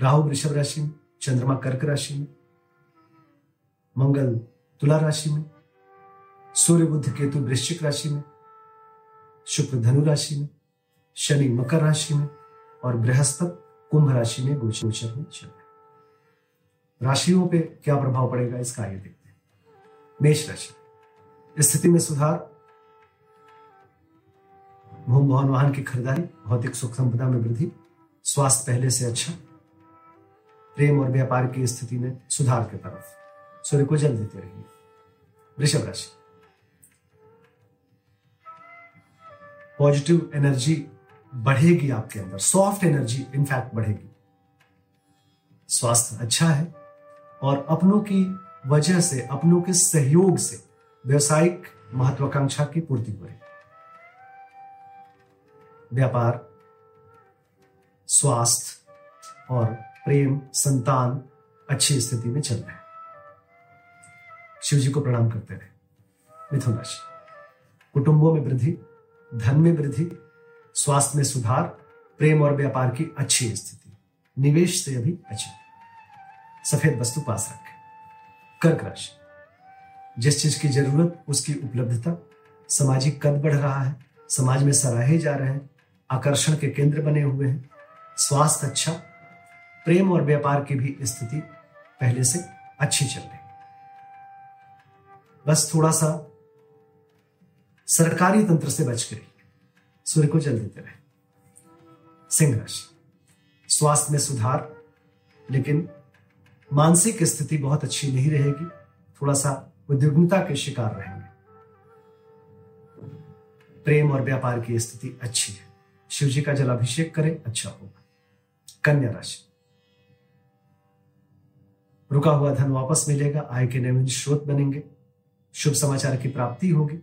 राहु, वृषभ राशि में, चंद्रमा, कर्क राशि में, मंगल, तुला राशि में, सूर्य बुद्ध केतु, वृश्चिक राशि में, शुक्र, धनु राशि में, शनि, मकर राशि में और बृहस्पति, कुंभ राशि में गोचर में चल रहे राशियों पे क्या प्रभाव पड़ेगा, इसका आगे देखते हैं। मेष राशि स्थिति में सुधार। भूम, भवन, वाहन की खरीदारी, भौतिक सुख, संपदा में वृद्धि। स्वास्थ्य पहले से अच्छा। प्रेम और व्यापार की स्थिति में सुधार की तरफ़। सूर्य को जल देते रहिए। वृषभ राशि। पॉजिटिव एनर्जी बढ़ेगी आपके अंदर। सॉफ्ट एनर्जी इनफैक्ट बढ़ेगी। स्वास्थ्य अच्छा है और अपनों की वजह से, अपनों के सहयोग से व्यवसायिक महत्वाकांक्षा की पूर्ति रही व्यापार, स्वास्थ्य और प्रेम, संतान अच्छी स्थिति में चल रहे हैं। शिव जी को प्रणाम करते रहे। मिथुन राशि कुटुंबों में वृद्धि, धन में वृद्धि, स्वास्थ्य में सुधार, प्रेम और व्यापार की अच्छी स्थिति, निवेश से अभी अच्छी सफ़ेद वस्तु पास रखें। कर्क राशि, जिस चीज़ की ज़रूरत, उसकी उपलब्धता सामाजिक कद बढ़ रहा है, समाज में सराहे जा रहे हैं, आकर्षण के केंद्र बने हुए हैं, स्वास्थ्य अच्छा प्रेम और व्यापार की भी स्थिति पहले से अच्छी चल रही बस थोड़ा सा सरकारी तंत्र से बच के सूर्य को जल देते रहे। सिंह राशि, स्वास्थ्य में सुधार, लेकिन मानसिक स्थिति बहुत अच्छी नहीं रहेगी, थोड़ा सा उद्विग्नता के शिकार रहेंगे। प्रेम और व्यापार की स्थिति अच्छी है। शिव जी का जलाभिषेक करें अच्छा होगा। कन्या राशि रुका हुआ धन वापस मिलेगा, आय के नवीन स्रोत बनेंगे, शुभ समाचार की प्राप्ति होगी।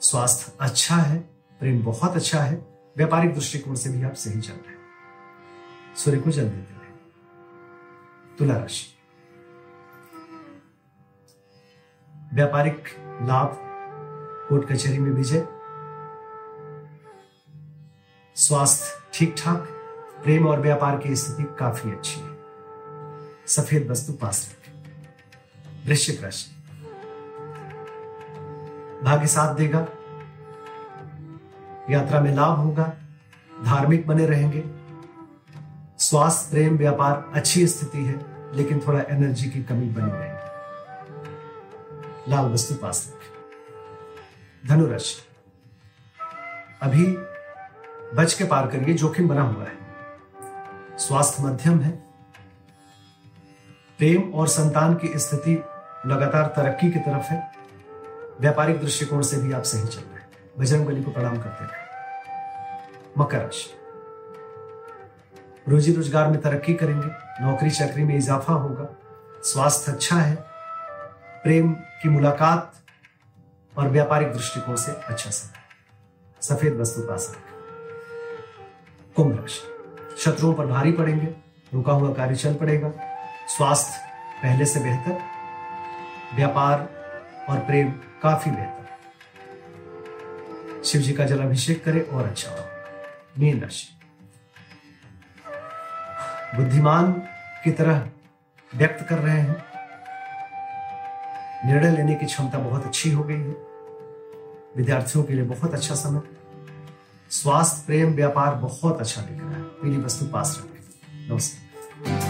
स्वास्थ्य अच्छा है, प्रेम बहुत अच्छा है, व्यापारिक दृष्टिकोण से भी आप सही चल रहे हैं। सूर्य को जल देते रहे। तुला राशि। व्यापारिक लाभ, कोर्ट कचहरी में विजय। स्वास्थ्य ठीक ठाक प्रेम और व्यापार की स्थिति काफ़ी अच्छी है। सफ़ेद वस्तु पास रखें। वृश्चिक राशि। भाग्य साथ देगा। यात्रा में लाभ होगा। धार्मिक बने रहेंगे। स्वास्थ्य, प्रेम, व्यापार अच्छी स्थिति है, लेकिन थोड़ा एनर्जी की कमी बनी रहेगी। लाल वस्तु पास रखें। धनुराशि। अभी बच के पार करिए, जोखिम बना हुआ है। स्वास्थ्य मध्यम है। प्रेम और संतान की स्थिति लगातार तरक्की की तरफ़ है। व्यापारिक दृष्टिकोण से भी आप सही चल रहे हैं। बजरंग बली को प्रणाम करते रहे मकर राशि। रोजी रोज़गार में तरक्की करेंगे। नौकरी चाकरी में इजाफा होगा। स्वास्थ्य अच्छा है। प्रेम की मुलाकात और व्यापारिक दृष्टिकोण से अच्छा समय। सफ़ेद वस्तु पास रखें कुंभ राशि। शत्रुओं पर भारी पड़ेंगे। रुका हुआ कार्य चल पड़ेगा। स्वास्थ्य पहले से बेहतर, व्यापार और प्रेम काफ़ी बेहतर। शिव जी का जलाभिषेक करें और अच्छा हो। मीन राशि। बुद्धिमान की तरह व्यक्त कर रहे हैं। निर्णय लेने की क्षमता बहुत अच्छी हो गई है। विद्यार्थियों के लिए बहुत अच्छा समय। स्वास्थ्य, प्रेम, व्यापार बहुत अच्छा दिख रहा है। पीली वस्तु पास रखें। नमस्कार।